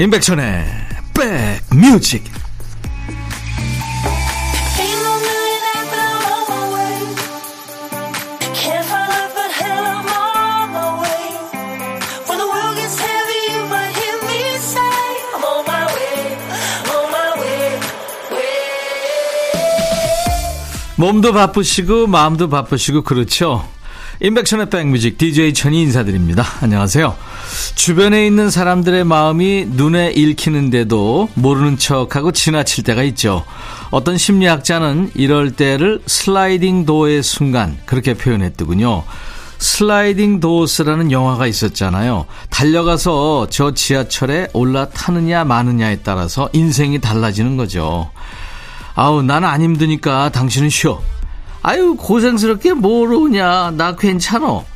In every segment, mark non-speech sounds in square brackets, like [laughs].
임백천의 백뮤직 몸도 바쁘시고 마음도 바쁘시고 그렇죠. 인백션의 백뮤직 DJ 천이 인사드립니다. 안녕하세요. 주변에 있는 사람들의 마음이 눈에 읽히는데도 모르는 척하고 지나칠 때가 있죠. 어떤 심리학자는 이럴 때를 슬라이딩 도어의 순간 그렇게 표현했더군요. 슬라이딩 도어스라는 영화가 있었잖아요. 달려가서 저 지하철에 올라타느냐 마느냐에 따라서 인생이 달라지는 거죠. 아우, 나는 안 힘드니까 당신은 쉬어. 아유, 고생스럽게 모르냐. 나 괜찮어.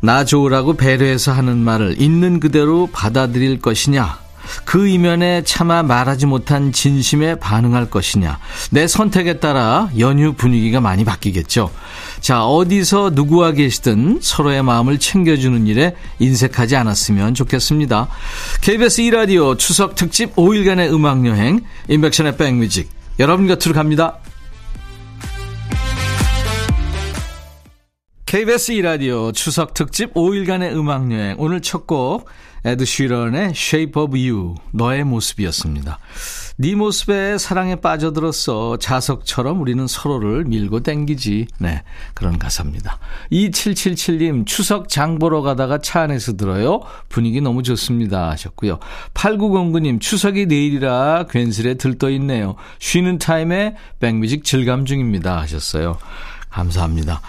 나 좋으라고 배려해서 하는 말을 있는 그대로 받아들일 것이냐. 그 이면에 차마 말하지 못한 진심에 반응할 것이냐. 내 선택에 따라 연휴 분위기가 많이 바뀌겠죠. 자, 어디서 누구와 계시든 서로의 마음을 챙겨주는 일에 인색하지 않았으면 좋겠습니다. KBS 2라디오 추석 특집 5일간의 음악여행, 인백션의 백뮤직. 여러분 곁으로 갑니다. KBS 2라디오 추석 특집 5일간의 음악여행 오늘 첫 곡 에드 쉬런의 Shape of You 너의 모습이었습니다. 네 모습에 사랑에 빠져들었어 자석처럼 우리는 서로를 밀고 땡기지 네 그런 가사입니다. 2777님 추석 장 보러 가다가 차 안에서 들어요. 분위기 너무 좋습니다 하셨고요. 8909님 추석이 내일이라 괜스레 들떠 있네요. 쉬는 타임에 백뮤직 질감 중입니다 하셨어요. 감사합니다.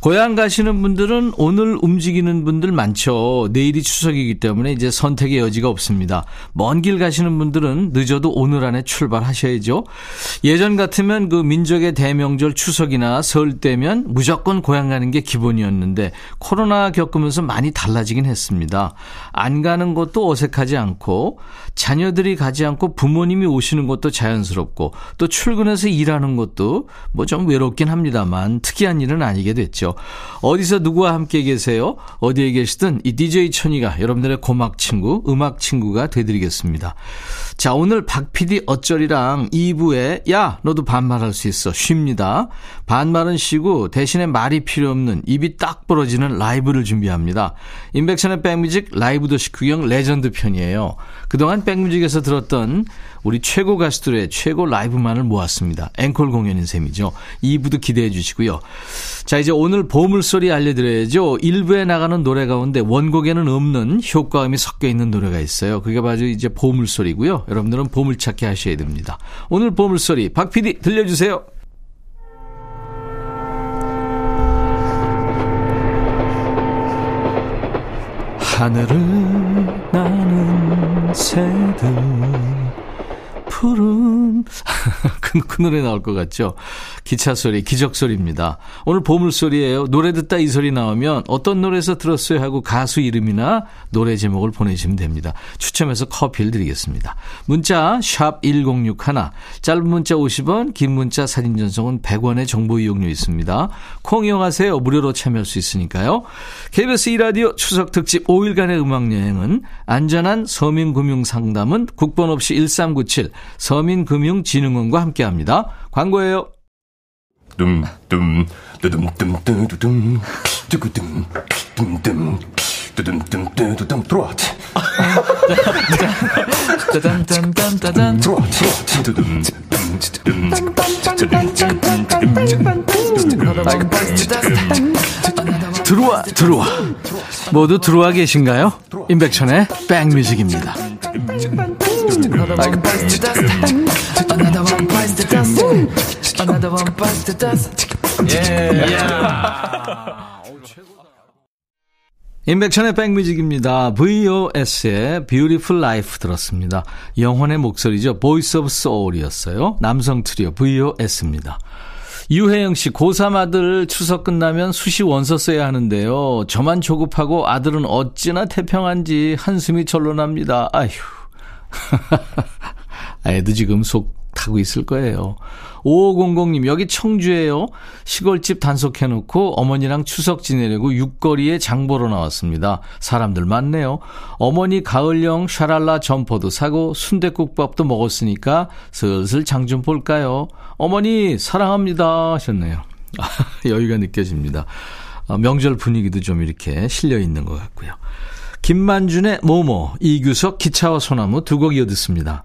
고향 가시는 분들은 오늘 움직이는 분들 많죠. 내일이 추석이기 때문에 이제 선택의 여지가 없습니다. 먼 길 가시는 분들은 늦어도 오늘 안에 출발하셔야죠. 예전 같으면 그 민족의 대명절 추석이나 설 때면 무조건 고향 가는 게 기본이었는데 코로나 겪으면서 많이 달라지긴 했습니다. 안 가는 것도 어색하지 않고 자녀들이 가지 않고 부모님이 오시는 것도 자연스럽고 또 출근해서 일하는 것도 뭐 좀 외롭긴 합니다만 특이한 일은 아니게 됐죠. 어디서 누구와 함께 계세요? 어디에 계시든 이 DJ 천이가 여러분들의 고막 친구, 음악 친구가 되드리겠습니다. 자, 오늘 박 PD 어쩌리랑 2부에 야, 너도 반말할 수 있어. 쉽니다. 반말은 쉬고 대신에 말이 필요 없는 입이 딱 부러지는 라이브를 준비합니다. 임백천의 백뮤직 라이브 도시 구경 레전드 편이에요. 그동안 백뮤직에서 들었던 우리 최고 가수들의 최고 라이브만을 모았습니다. 앵콜 공연인 셈이죠. 2부도 기대해 주시고요. 자, 이제 오늘 보물소리 알려드려야죠. 1부에 나가는 노래 가운데 원곡에는 없는 효과음이 섞여 있는 노래가 있어요. 그게 바로 이제 보물소리고요. 여러분들은 보물찾기 하셔야 됩니다. 오늘 보물소리 박 PD 들려주세요. 하늘을 나는 새들 푸른 [laughs] 그, 그 노래 나올 것 같죠? 기차 소리, 기적 소리입니다. 오늘 보물 소리예요. 노래 듣다 이 소리 나오면 어떤 노래에서 들었어요 하고 가수 이름이나 노래 제목을 보내주시면 됩니다. 추첨해서 커피를 드리겠습니다. 문자 샵 1061, 짧은 문자 50원, 긴 문자 사진 전송은 100원의 정보 이용료 있습니다. 콩 이용하세요. 무료로 참여할 수 있으니까요. KBS 2 라디오 추석 특집 5일간의 음악 여행은 안전한 서민금융 상담은 국번 없이 1397 서민금융진흥원과 함께합니다. 광고예요. 둠둠 뚜둠뚜둠뚜둠 뚜구둠 둠둠 뚜둠 뚜둠 들어와 짜잔짠짠짠 들어와 뚜둠 들어와 들어와 모두 들어와 계신가요? 임백천의 백뮤직입니다. 인백천의 백뮤직입니다. VOS의 Beautiful Life 들었습니다. 영혼의 목소리죠. Voice of Soul이었어요. 남성 트리오 VOS입니다. 유혜영 씨, 고3 아들 추석 끝나면 수시 원서 써야 하는데요. 저만 조급하고 아들은 어찌나 태평한지 한숨이 절로 납니다. 아휴. [laughs] 애도 지금 속 타고 있을 거예요. 5500님, 여기 청주에요. 시골집 단속해놓고 어머니랑 추석 지내려고 육거리에 장보러 나왔습니다. 사람들 많네요. 어머니 가을용 샤랄라 점퍼도 사고 순대국밥도 먹었으니까 슬슬 장 좀 볼까요? 어머니, 사랑합니다. 하셨네요. [laughs] 여유가 느껴집니다. 어, 명절 분위기도 좀 이렇게 실려 있는 것 같고요. 김만준의 모모, 이규석 기차와 소나무 두 곡 이어듣습니다.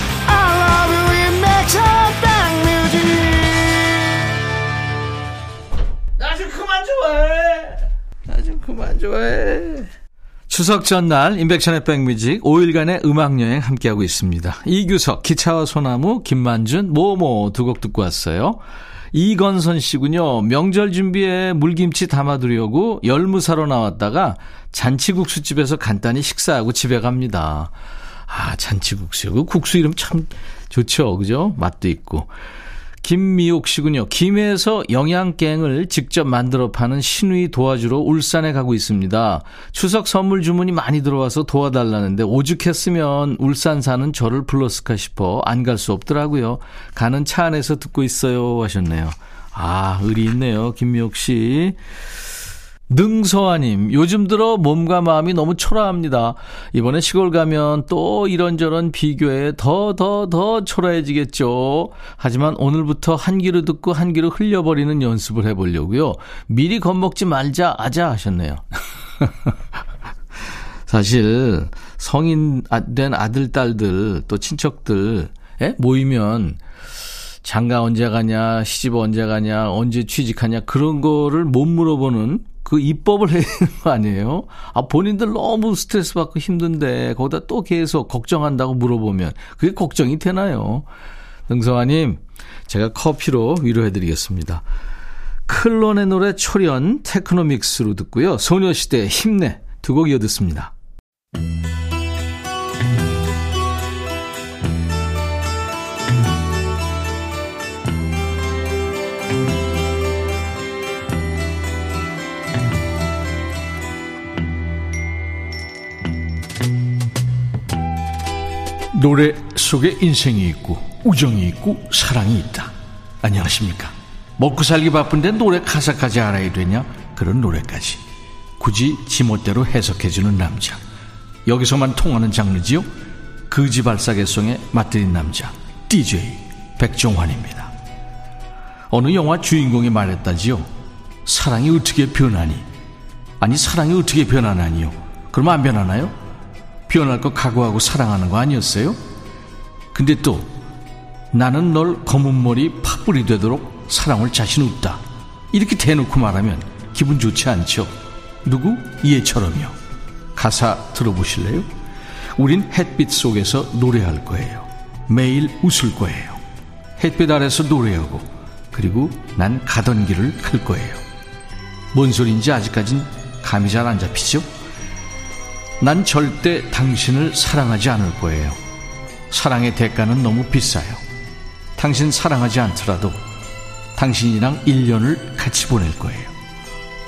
그만 좋아해. 나 좀 그만 좋아해. 추석 전날 인백션의 백뮤직 5일간의 음악여행 함께하고 있습니다. 이규석, 기차와 소나무, 김만준, 모모 두 곡 듣고 왔어요. 이건선 씨군요. 명절 준비에 물김치 담아두려고 열무사로 나왔다가 잔치국수집에서 간단히 식사하고 집에 갑니다. 아, 잔치국수. 그 국수 이름 참 좋죠. 그죠? 맛도 있고. 김미옥 씨군요. 김해에서 영양갱을 직접 만들어 파는 신우이 도와주러 울산에 가고 있습니다. 추석 선물 주문이 많이 들어와서 도와달라는데 오죽했으면 울산 사는 저를 불렀을까 싶어 안 갈 수 없더라고요. 가는 차 안에서 듣고 있어요 하셨네요. 아, 의리 있네요. 김미옥 씨. 능서아님, 요즘 들어 몸과 마음이 너무 초라합니다. 이번에 시골 가면 또 이런저런 비교에 더, 더, 더 초라해지겠죠. 하지만 오늘부터 한 귀로 듣고 한 귀로 흘려버리는 연습을 해보려고요. 미리 겁먹지 말자, 아자 하셨네요. [laughs] 사실, 성인 된 아들, 딸들, 또 친척들, 에? 모이면, 장가 언제 가냐, 시집 언제 가냐, 언제 취직하냐, 그런 거를 못 물어보는 그 입법을 해야 되는 거 아니에요? 아, 본인들 너무 스트레스 받고 힘든데, 거기다 또 계속 걱정한다고 물어보면, 그게 걱정이 되나요? 능성아님, 제가 커피로 위로해드리겠습니다. 클론의 노래 초련 테크노믹스로 듣고요. 소녀시대 힘내 두 곡 이어 듣습니다. 노래 속에 인생이 있고 우정이 있고 사랑이 있다. 안녕하십니까. 먹고 살기 바쁜데 노래 가사까지 알아야 되냐? 그런 노래까지. 굳이 지멋대로 해석해주는 남자. 여기서만 통하는 장르지요? 그지발사계송에 맞들인 남자. DJ 백종환입니다. 어느 영화 주인공이 말했다지요. 사랑이 어떻게 변하니? 아니 사랑이 어떻게 변하나니요? 그럼 안 변하나요? 변할 거 각오하고 사랑하는 거 아니었어요? 근데 또 나는 널 검은 머리 파뿌리 되도록 사랑할 자신 없다. 이렇게 대놓고 말하면 기분 좋지 않죠? 누구? 얘처럼요. 가사 들어보실래요? 우린 햇빛 속에서 노래할 거예요. 매일 웃을 거예요. 햇빛 아래서 노래하고 그리고 난 가던 길을 갈 거예요. 뭔 소리인지 아직까진 감이 잘 안 잡히죠? 난 절대 당신을 사랑하지 않을 거예요. 사랑의 대가는 너무 비싸요. 당신 사랑하지 않더라도 당신이랑 1년을 같이 보낼 거예요.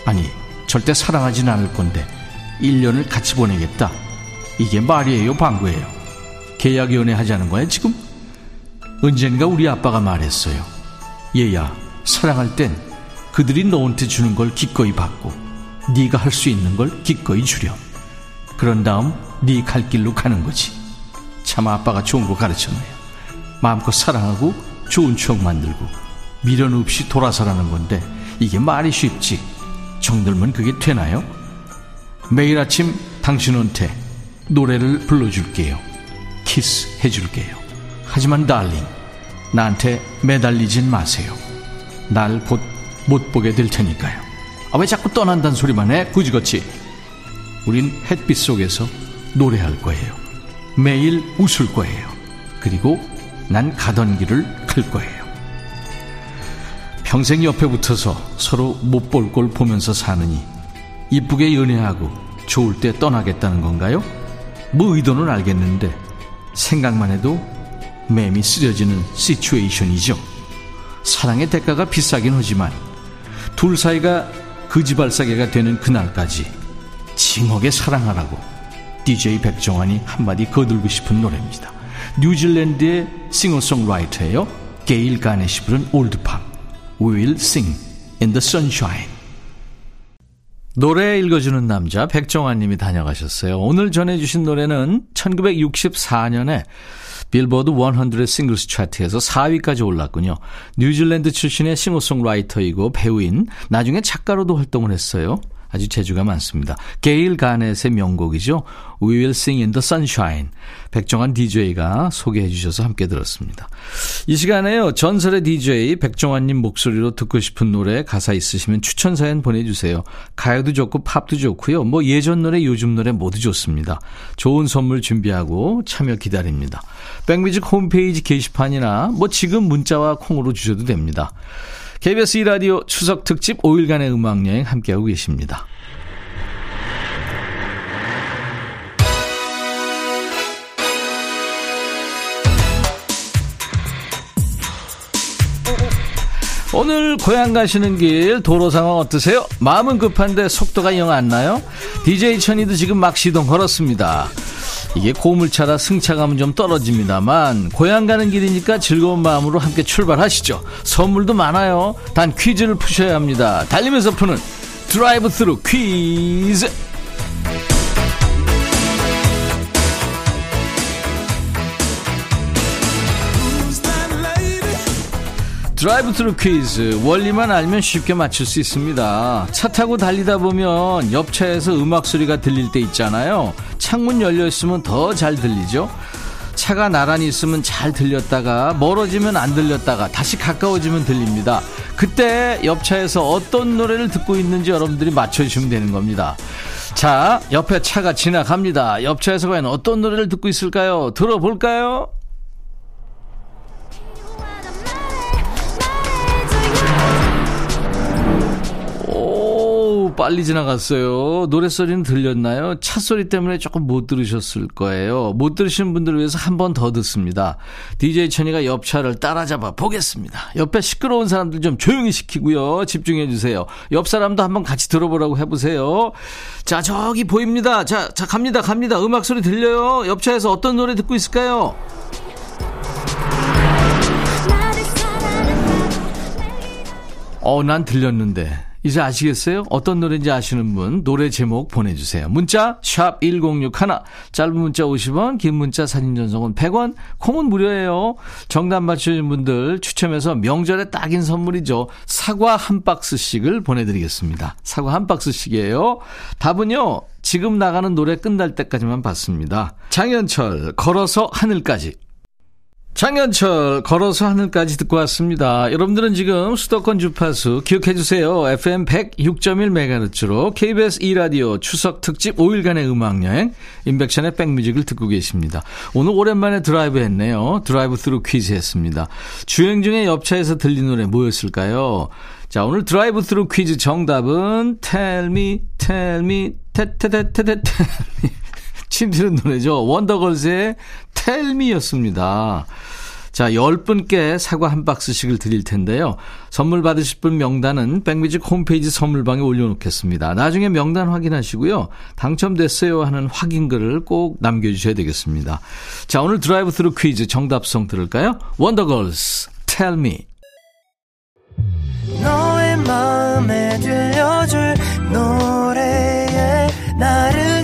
아니, 절대 사랑하진 않을 건데 1년을 같이 보내겠다. 이게 말이에요, 방구예요. 계약 연애 하자는 거야, 지금? 언젠가 우리 아빠가 말했어요. 얘야, 사랑할 땐 그들이 너한테 주는 걸 기꺼이 받고 네가 할 수 있는 걸 기꺼이 주렴. 그런 다음 네 갈 길로 가는 거지. 참 아빠가 좋은 거 가르쳤네요. 마음껏 사랑하고 좋은 추억 만들고 미련 없이 돌아서라는 건데 이게 말이 쉽지. 정들면 그게 되나요? 매일 아침 당신한테 노래를 불러줄게요. 키스 해줄게요. 하지만 darling, 나한테 매달리진 마세요. 날 곧 못 보게 될 테니까요. 아, 왜 자꾸 떠난다는 소리만 해? 굳이같이 우린 햇빛 속에서 노래할 거예요. 매일 웃을 거예요. 그리고 난 가던 길을 갈 거예요. 평생 옆에 붙어서 서로 못 볼 걸 보면서 사느니 이쁘게 연애하고 좋을 때 떠나겠다는 건가요? 뭐 의도는 알겠는데 생각만 해도 맴이 쓰려지는 시츄에이션이죠. 사랑의 대가가 비싸긴 하지만 둘 사이가 거지발사계가 되는 그날까지 징하게 사랑하라고 DJ 백종환이 한마디 거들고 싶은 노래입니다. 뉴질랜드의 싱어송라이터예요. 게일 가네시 부른 올드팝 We will sing in the sunshine 노래 읽어주는 남자 백종환 님이 다녀가셨어요. 오늘 전해주신 노래는 1964년에 빌보드 100 싱글스 차트에서 4위까지 올랐군요. 뉴질랜드 출신의 싱어송라이터이고 배우인 나중에 작가로도 활동을 했어요. 아주 재주가 많습니다. 게일 가넷의 명곡이죠. We Will Sing in the Sunshine. 백종환 DJ가 소개해 주셔서 함께 들었습니다. 이 시간에요. 전설의 DJ 백종환님 목소리로 듣고 싶은 노래 가사 있으시면 추천 사연 보내주세요. 가요도 좋고 팝도 좋고요. 뭐 예전 노래 요즘 노래 모두 좋습니다. 좋은 선물 준비하고 참여 기다립니다. 백뮤직 홈페이지 게시판이나 뭐 지금 문자와 콩으로 주셔도 됩니다. KBS 2라디오 추석 특집 5일간의 음악여행 함께하고 계십니다. 오늘 고향 가시는 길 도로 상황 어떠세요? 마음은 급한데 속도가 영 안 나요? DJ 천이도 지금 막 시동 걸었습니다. 이게 고물차라 승차감은 좀 떨어집니다만 고향 가는 길이니까 즐거운 마음으로 함께 출발하시죠. 선물도 많아요. 단 퀴즈를 푸셔야 합니다. 달리면서 푸는 drive through 퀴즈. drive through 퀴즈. 원리만 알면 쉽게 맞출 수 있습니다. 차 타고 달리다 보면 옆 차에서 음악 소리가 들릴 때 있잖아요. 창문 열려 있으면 더 잘 들리죠? 차가 나란히 있으면 잘 들렸다가 멀어지면 안 들렸다가 다시 가까워지면 들립니다. 그때 옆 차에서 어떤 노래를 듣고 있는지 여러분들이 맞춰주시면 되는 겁니다. 자 옆에 차가 지나갑니다. 옆 차에서 과연 어떤 노래를 듣고 있을까요? 들어볼까요 빨리 지나갔어요. 노래소리는 들렸나요? 차 소리 때문에 조금 못 들으셨을 거예요. 못 들으신 분들을 위해서 한 번 더 듣습니다. DJ 천이가 옆차를 따라잡아 보겠습니다. 옆에 시끄러운 사람들 좀 조용히 시키고요. 집중해 주세요. 옆 사람도 한번 같이 들어보라고 해보세요. 자, 저기 보입니다. 자, 자, 갑니다. 갑니다. 음악 소리 들려요. 옆차에서 어떤 노래 듣고 있을까요? 어, 난 들렸는데. 이제 아시겠어요? 어떤 노래인지 아시는 분 노래 제목 보내주세요. 문자 샵 1061, 짧은 문자 50원, 긴 문자 사진 전송은 100원, 콩은 무료예요. 정답 맞추신 분들 추첨해서 명절에 딱인 선물이죠. 사과 한 박스씩을 보내드리겠습니다. 사과 한 박스씩이에요. 답은요. 지금 나가는 노래 끝날 때까지만 받습니다. 장현철 걸어서 하늘까지 장현철 걸어서 하늘까지 듣고 왔습니다. 여러분들은 지금 수도권 주파수 기억해 주세요. FM 106.1MHz로 KBS 2라디오 추석 특집 5일간의 음악 여행 임백천의 백뮤직을 듣고 계십니다. 오늘 오랜만에 드라이브 했네요. drive through 퀴즈 했습니다. 주행 중에 옆차에서 들린 노래 뭐였을까요? 자, 오늘 drive through 퀴즈 정답은 Tell me, tell me, 테테테테테 tell me. 침튀는 노래죠. 원더걸스의 Tell Me였습니다. 자, 10분께 사과 한 박스씩을 드릴 텐데요. 선물 받으실 분 명단은 백뮤직 홈페이지 선물방에 올려놓겠습니다. 나중에 명단 확인하시고요. 당첨됐어요 하는 확인글을 꼭 남겨주셔야 되겠습니다. 자, 오늘 드라이브 스루 퀴즈 정답송 들을까요? 원더걸스, Tell Me. 너의 마음에 들려줄 노래에 나를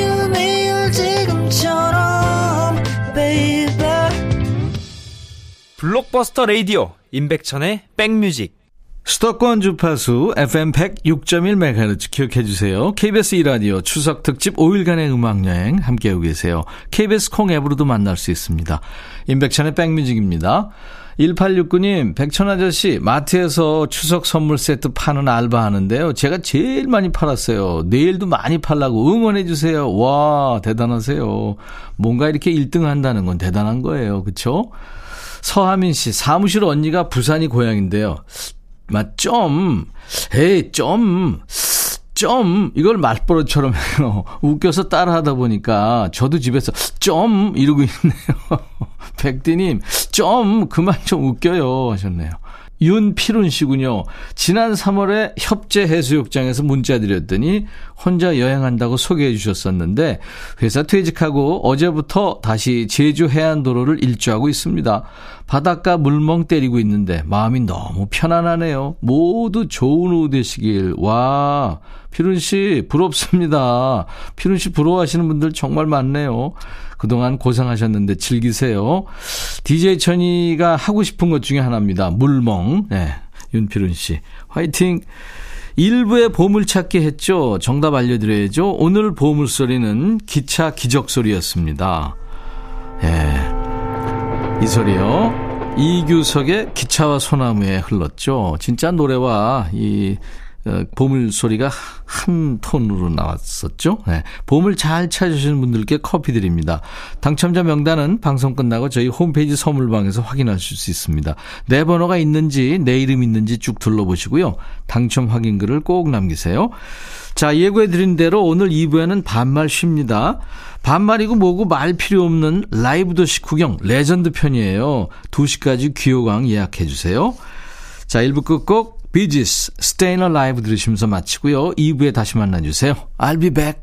블록버스터 레이디오 임백천의 백뮤직 수도권 주파수 FM 106.1MHz 기억해 주세요. KBS 2라디오 추석 특집 5일간의 음악 여행 함께하고 계세요. KBS 콩 앱으로도 만날 수 있습니다. 임백천의 백뮤직입니다. 1869님, 백천 아저씨, 마트에서 추석 선물 세트 파는 알바 하는데요. 제가 제일 많이 팔았어요. 내일도 많이 팔라고 응원해주세요. 와, 대단하세요. 뭔가 이렇게 1등 한다는 건 대단한 거예요. 그쵸? 서하민 씨, 사무실 언니가 부산이 고향인데요. 맞, 좀, 에이, 좀, 좀, 이걸 말버릇처럼 해요. [laughs] 웃겨서 따라 하다 보니까 저도 집에서 좀 이러고 있네요. [laughs] 백디님, 좀 그만 좀 웃겨요 하셨네요. 윤피룬 씨군요. 지난 3월에 협재 해수욕장에서 문자 드렸더니 혼자 여행한다고 소개해 주셨었는데 회사 퇴직하고 어제부터 다시 제주 해안도로를 일주하고 있습니다. 바닷가 물멍 때리고 있는데 마음이 너무 편안하네요. 모두 좋은 오후 되시길. 와, 피룬 씨 부럽습니다. 피룬 씨 부러워하시는 분들 정말 많네요. 그동안 고생하셨는데 즐기세요. DJ 천이가 하고 싶은 것 중에 하나입니다. 물멍. 네. 윤필은 씨. 화이팅! 일부의 보물찾기 했죠. 정답 알려드려야죠. 오늘 보물소리는 기차 기적소리였습니다. 예. 이 소리요. 이규석의 기차와 소나무에 흘렀죠. 진짜 노래와 이 어, 보물 소리가 한 톤으로 나왔었죠. 네. 보물 잘 찾으시는 분들께 커피 드립니다. 당첨자 명단은 방송 끝나고 저희 홈페이지 선물방에서 확인하실 수 있습니다. 내 번호가 있는지 내 이름 있는지 쭉 둘러보시고요. 당첨 확인글을 꼭 남기세요. 자, 예고해 드린 대로 오늘 2부에는 반말 쉽니다. 반말이고 뭐고 말 필요 없는 라이브 도시 구경 레전드 편이에요. 2시까지 귀호강 예약해 주세요. 자, 1부 끝곡 비지스, Stayin' Alive 들으시면서 마치고요. 2부에 다시 만나주세요. I'll be back.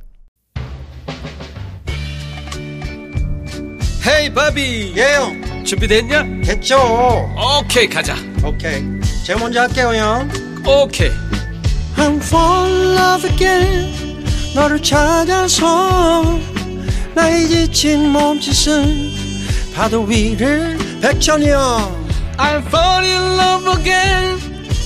헤이 바비 예영. 준비됐냐? 됐죠. 오케이 가자. 오케이. 제가 먼저 할게요 형. 오케이. I'm fall in love again. 너를 찾아서 나의 지친 몸짓은 파도 위를 백천이 형. I'm fall in love again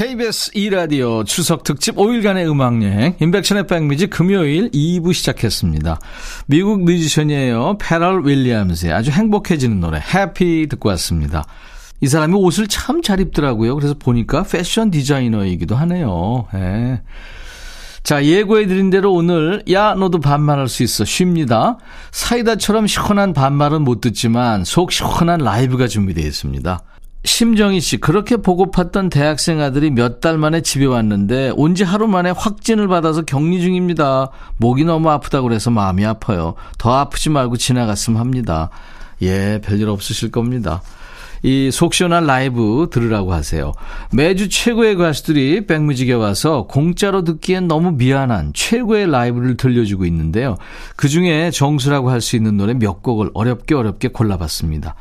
KBS 2라디오 추석 특집 5일간의 음악여행 임백천의 백뮤직 금요일 2부 시작했습니다. 미국 뮤지션이에요. 퍼렐 윌리엄스의 아주 행복해지는 노래 Happy 듣고 왔습니다. 이 사람이 옷을 참 잘 입더라고요. 그래서 보니까 패션 디자이너이기도 하네요. 예. 자, 예고해드린 대로 오늘, 야, 너도 반말할 수 있어. 쉽니다. 사이다처럼 시원한 반말은 못 듣지만, 속 시원한 라이브가 준비되어 있습니다. 심정희 씨, 그렇게 보고팠던 대학생 아들이 몇 달 만에 집에 왔는데, 온 지 하루 만에 확진을 받아서 격리 중입니다. 목이 너무 아프다고 그래서 마음이 아파요. 더 아프지 말고 지나갔으면 합니다. 예, 별일 없으실 겁니다. 이 속시원한 라이브 들으라고 하세요. 매주 최고의 가수들이 백뮤직에 와서 공짜로 듣기엔 너무 미안한 최고의 라이브를 들려주고 있는데요. 그 중에 정수라고 할 수 있는 노래 몇 곡을 어렵게 어렵게 골라봤습니다.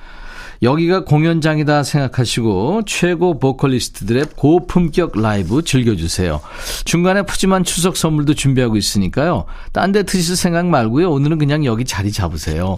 여기가 공연장이다 생각하시고 최고 보컬리스트들의 고품격 라이브 즐겨주세요. 중간에 푸짐한 추석 선물도 준비하고 있으니까요. 딴 데 드실 생각 말고요. 오늘은 그냥 여기 자리 잡으세요.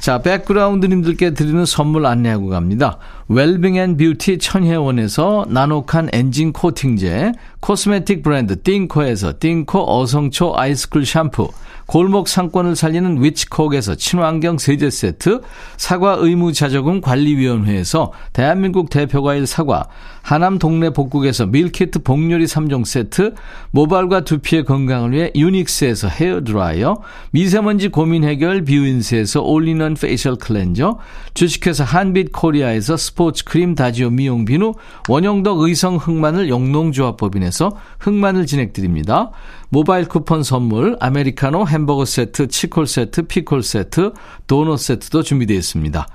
자, 백그라운드님들께 드리는 선물 안내하고 갑니다. 웰빙 and 뷰티 천혜원에서 나노칸 엔진 코팅제, 코스메틱 브랜드 띵코에서 띵코 어성초 아이스쿨 샴푸, 골목 상권을 살리는 위치콕에서 친환경 세제 세트, 사과의무자조금 관리위원회에서 대한민국 대표과일 사과, 하남 동네 복국에서 밀키트 복요리 3종 세트, 모발과 두피의 건강을 위해 유닉스에서 헤어드라이어, 미세먼지 고민 해결 뷰인스에서 올리는 페이셜 클렌저, 주식회사 한빛 코리아에서 스포츠 크림 다지오 미용 비누, 원형덕 의성 흑마늘 영농조합법인에서 흑마늘 진액 드립니다. 모바일 쿠폰 선물, 아메리카노 햄버거 세트, 치콜 세트, 피콜 세트, 도넛 세트도 준비되어 있습니다.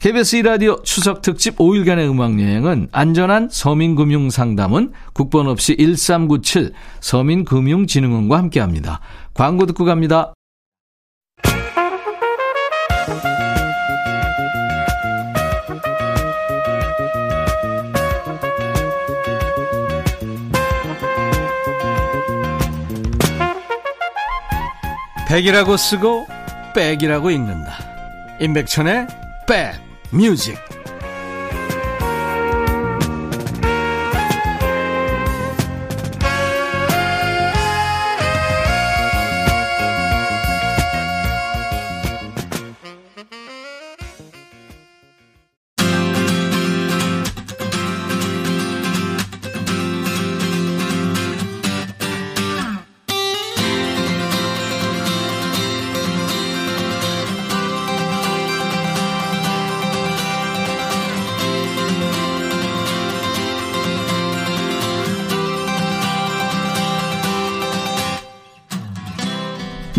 KBS 2라디오 추석 특집 5일간의 음악여행은 안전한 서민금융상담은 국번 없이 1397 서민금융진흥원과 함께합니다. 광고 듣고 갑니다. 백이라고 쓰고 백이라고 읽는다. 임백천의 백. 뮤직.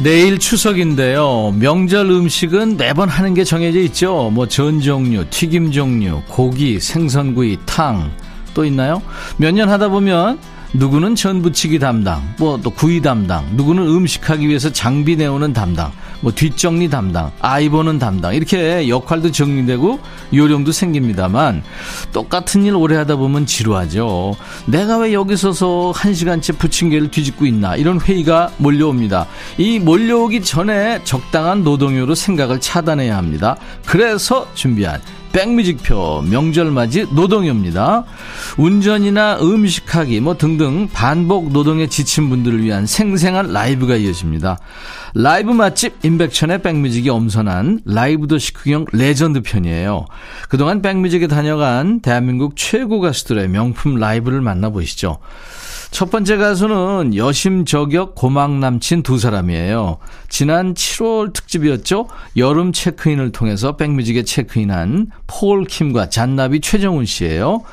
내일 추석인데요. 명절 음식은 매번 하는 게 정해져 있죠. 뭐 전 종류, 튀김 종류, 고기, 생선구이, 탕. 또 있나요? 몇 년 하다 보면 누구는 전부치기 담당, 뭐 또 구이 담당, 누구는 음식하기 위해서 장비 내오는 담당, 뭐 뒷정리 담당, 아이 보는 담당 이렇게 역할도 정리되고 요령도 생깁니다만 똑같은 일 오래 하다 보면 지루하죠. 내가 왜 여기 서서 한 시간째 부침개를 뒤집고 있나 이런 회의가 몰려옵니다. 이 몰려오기 전에 적당한 노동요로 생각을 차단해야 합니다. 그래서 준비한 백뮤직표 명절맞이 노동요입니다. 운전이나 음식하기 뭐 등등 반복 노동에 지친 분들을 위한 생생한 라이브가 이어집니다. 라이브 맛집 임백천의 백뮤직이 엄선한 라이브 도시 구경 레전드 편이에요. 그동안 백뮤직에 다녀간 대한민국 최고 가수들의 명품 라이브를 만나보시죠. 첫 번째 가수는 여심 저격 고막 남친 두 사람이에요. 지난 7월 특집이었죠. 여름 체크인을 통해서 백뮤직에 체크인한 폴 킴과 잔나비 최정훈 씨예요.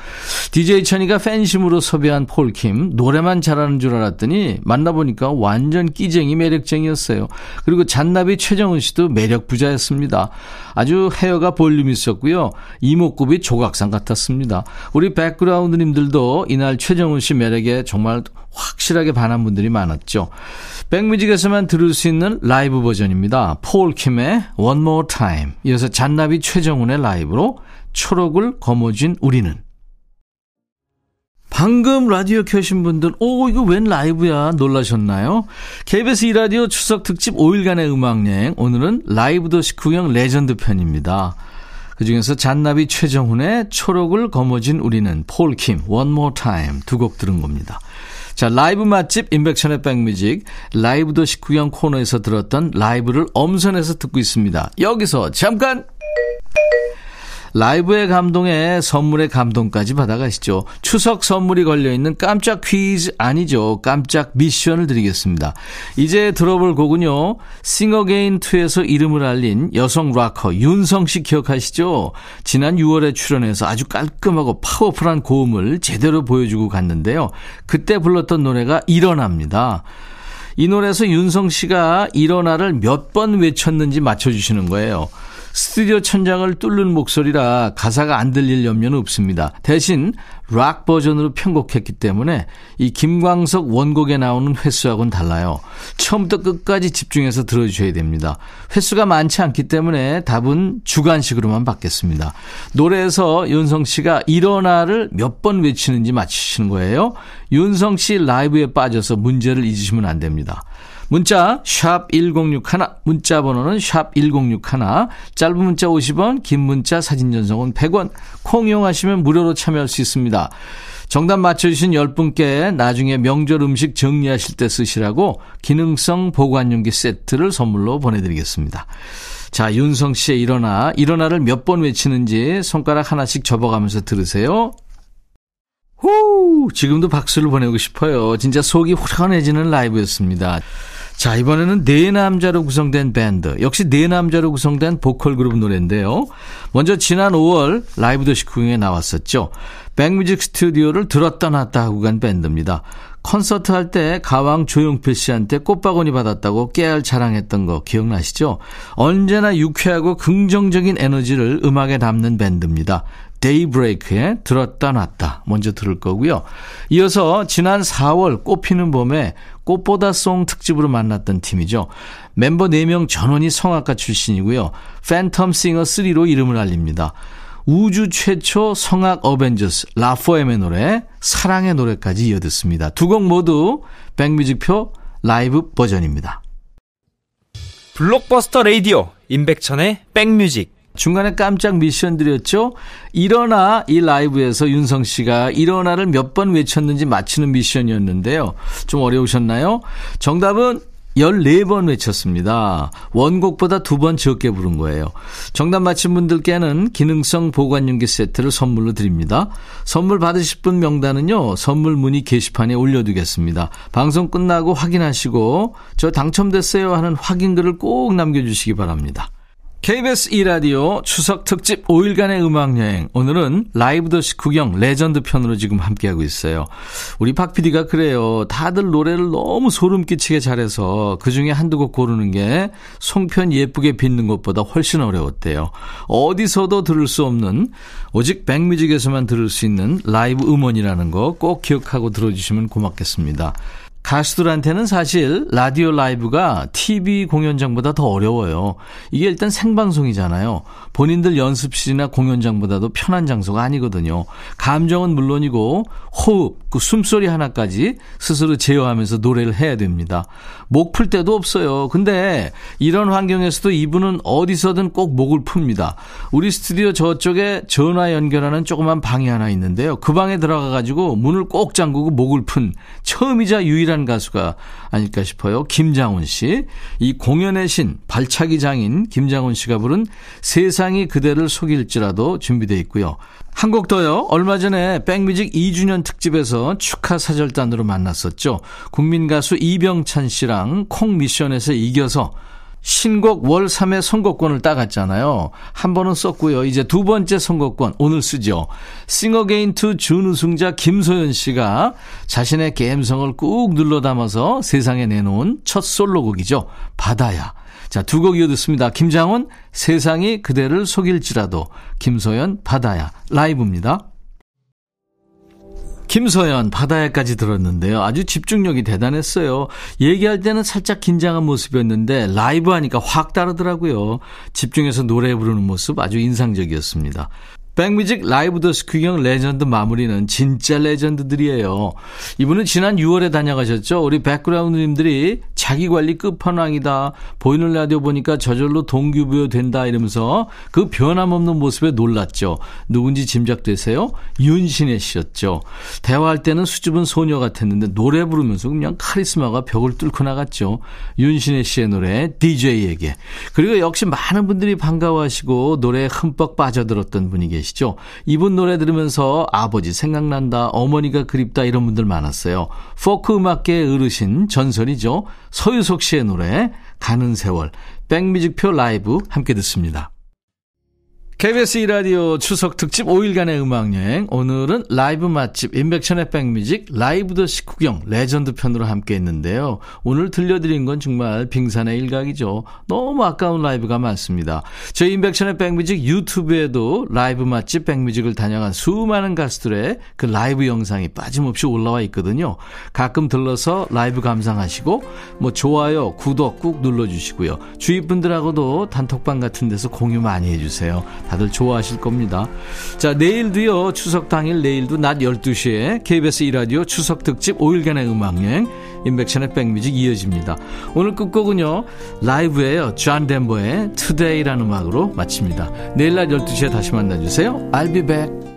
DJ 천이가 팬심으로 섭외한 폴 킴 노래만 잘하는 줄 알았더니 만나보니까 완전 끼쟁이 매력쟁이였어요. 그리고 잔나비 최정훈 씨도 매력 부자였습니다. 아주 헤어가 볼륨 있었고요. 이목구비 조각상 같았습니다. 우리 백그라운드님들도 이날 최정훈 씨 매력에 정말 확실하게 반한 분들이 많았죠. 백뮤직에서만 들을 수 있는 라이브 버전입니다. 폴 킴의 One More Time. 이어서 잔나비 최정훈의 라이브로 초록을 거머쥔 우리는. 방금 라디오 켜신 분들, 오, 이거 웬 라이브야? 놀라셨나요? KBS 2라디오 추석 특집 5일간의 음악여행. 오늘은 라이브 도시 구경 레전드 편입니다. 그 중에서 잔나비 최정훈의 초록을 거머쥔 우리는 폴킴, One More Time 두 곡 들은 겁니다. 자, 라이브 맛집 임백천의 백뮤직 라이브 도시 구경 코너에서 들었던 라이브를 엄선해서 듣고 있습니다. 여기서 잠깐 라이브의 감동에 선물의 감동까지 받아가시죠. 추석 선물이 걸려있는 깜짝 퀴즈 아니죠. 깜짝 미션을 드리겠습니다. 이제 들어볼 곡은요. 싱어게인2에서 이름을 알린 여성 락커 윤성 씨 기억하시죠? 지난 6월에 출연해서 아주 깔끔하고 파워풀한 고음을 제대로 보여주고 갔는데요. 그때 불렀던 노래가 일어납니다. 이 노래에서 윤성 씨가 일어나를 몇 번 외쳤는지 맞춰주시는 거예요. 스튜디오 천장을 뚫는 목소리라 가사가 안 들릴 염려는 없습니다. 대신 락 버전으로 편곡했기 때문에 이 김광석 원곡에 나오는 횟수하고는 달라요. 처음부터 끝까지 집중해서 들어주셔야 됩니다. 횟수가 많지 않기 때문에 답은 주관식으로만 받겠습니다. 노래에서 윤성 씨가 일어나를 몇 번 외치는지 맞히시는 거예요. 윤성 씨 라이브에 빠져서 문제를 잊으시면 안 됩니다. 문자 1061, 문자 번호는 샵 1061, 짧은 문자 50원, 긴 문자 사진 전송은 100원, 콩 이용하시면 무료로 참여할 수 있습니다. 정답 맞춰주신 10분께 나중에 명절 음식 정리하실 때 쓰시라고 기능성 보관용기 세트를 선물로 보내드리겠습니다. 자, 윤성 씨의 일어나, 일어나를 몇 번 외치는지 손가락 하나씩 접어가면서 들으세요. 후! 지금도 박수를 보내고 싶어요. 진짜 속이 후련해지는 라이브였습니다. 자, 이번에는 네 남자로 구성된 밴드. 역시 네 남자로 구성된 보컬 그룹 노래인데요. 먼저 지난 5월 라이브 도시쿠에 나왔었죠. 백뮤직 스튜디오를 들었다 놨다 하고 간 밴드입니다. 콘서트 할 때 가왕 조용필 씨한테 꽃바구니 받았다고 깨알 자랑했던 거 기억나시죠? 언제나 유쾌하고 긍정적인 에너지를 음악에 담는 밴드입니다. 데이브레이크에 들었다 놨다 먼저 들을 거고요. 이어서 지난 4월 꽃피는 봄에 꽃보다 송 특집으로 만났던 팀이죠. 멤버 4명 전원이 성악가 출신이고요. 팬텀 싱어 3로 이름을 알립니다. 우주 최초 성악 어벤져스 라포엠의 노래 사랑의 노래까지 이어듣습니다. 두 곡 모두 백뮤직표 라이브 버전입니다. 블록버스터 레이디오 임백천의 백뮤직 중간에 깜짝 미션 드렸죠? 일어나 이 라이브에서 윤성 씨가 일어나를 몇 번 외쳤는지 맞히는 미션이었는데요. 좀 어려우셨나요? 정답은 14번 외쳤습니다. 원곡보다 두 번 적게 부른 거예요. 정답 맞힌 분들께는 기능성 보관용기 세트를 선물로 드립니다. 선물 받으실 분 명단은요, 선물 문의 게시판에 올려두겠습니다. 방송 끝나고 확인하시고, 저 당첨됐어요 하는 확인글을 꼭 남겨주시기 바랍니다. KBS 2라디오 추석 특집 5일간의 음악여행. 오늘은 라이브 도시 구경 레전드 편으로 지금 함께하고 있어요. 우리 박 PD가 그래요. 다들 노래를 너무 소름 끼치게 잘해서 그 중에 한두 곡 고르는 게 송편 예쁘게 빚는 것보다 훨씬 어려웠대요. 어디서도 들을 수 없는 오직 백뮤직에서만 들을 수 있는 라이브 음원이라는 거 꼭 기억하고 들어주시면 고맙겠습니다. 가수들한테는 사실 라디오 라이브가 TV 공연장보다 더 어려워요. 이게 일단 생방송이잖아요. 본인들 연습실이나 공연장보다도 편한 장소가 아니거든요. 감정은 물론이고 호흡, 그 숨소리 하나까지 스스로 제어하면서 노래를 해야 됩니다. 목 풀 때도 없어요. 근데 이런 환경에서도 이분은 어디서든 꼭 목을 풉니다. 우리 스튜디오 저쪽에 전화 연결하는 조그만 방이 하나 있는데요. 그 방에 들어가 가지고 문을 꼭 잠그고 목을 푼 처음이자 유일한 가수가 아닐까 싶어요. 김장훈 씨. 이 공연의 신, 발차기 장인 김장훈 씨가 부른 세상이 그대를 속일지라도 준비되어 있고요. 한 곡 더요. 얼마 전에 백뮤직 2주년 특집에서 축하 사절단으로 만났었죠. 국민 가수 이병찬 씨랑 콩 미션에서 이겨서 신곡 월 3회 선곡권을 따갔잖아요. 한 번은 썼고요. 이제 두 번째 선곡권 오늘 쓰죠. 싱어게인 two 준우승자 김소연 씨가 자신의 감성을 꾹 눌러 담아서 세상에 내놓은 첫 솔로곡이죠. 바다야. 자, 두 곡 이어 듣습니다. 김장훈, 세상이 그대를 속일지라도. 김소연, 바다야. 라이브입니다. 김소연, 바다야까지 들었는데요. 아주 집중력이 대단했어요. 얘기할 때는 살짝 긴장한 모습이었는데, 라이브 하니까 확 다르더라고요. 집중해서 노래 부르는 모습 아주 인상적이었습니다. 백뮤직 라이브 도 식후경 레전드 마무리는 진짜 레전드들이에요. 이분은 지난 6월에 다녀가셨죠. 우리 백그라운드님들이 자기 관리 끝판왕이다. 보이는 라디오 보니까 저절로 동기부여 된다 이러면서 그 변함없는 모습에 놀랐죠. 누군지 짐작되세요? 윤신혜 씨였죠. 대화할 때는 수줍은 소녀 같았는데 노래 부르면서 그냥 카리스마가 벽을 뚫고 나갔죠. 윤신혜 씨의 노래 DJ에게. 그리고 역시 많은 분들이 반가워하시고 노래에 흠뻑 빠져들었던 분이 계시죠. 계시죠? 이분 노래 들으면서 아버지 생각난다, 어머니가 그립다 이런 분들 많았어요. 포크 음악계의 어르신 전설이죠. 서유석 씨의 노래 가는 세월 백뮤직표 라이브 함께 듣습니다. KBS 2라디오 추석 특집 5일간의 음악여행. 오늘은 라이브 맛집 임백천의 백뮤직 라이브도 식후경 레전드 편으로 함께 했는데요. 오늘 들려드린 건 정말 빙산의 일각이죠. 너무 아까운 라이브가 많습니다. 저희 임백천의 백뮤직 유튜브에도 라이브 맛집 백뮤직을 다녀간 수많은 가수들의 그 라이브 영상이 빠짐없이 올라와 있거든요. 가끔 들러서 라이브 감상하시고 뭐 좋아요, 구독 꾹 눌러주시고요. 주위 분들하고도 단톡방 같은 데서 공유 많이 해주세요. 다들 좋아하실 겁니다. 자, 내일도요, 추석 당일 내일도 낮 12시에 KBS 2라디오 추석 특집 5일간의 음악여행, 임백천의 백뮤직 이어집니다. 오늘 끝곡은요, 라이브에요. 존 덴버의 Today라는 음악으로 마칩니다. 내일 낮 12시에 다시 만나주세요. I'll be back.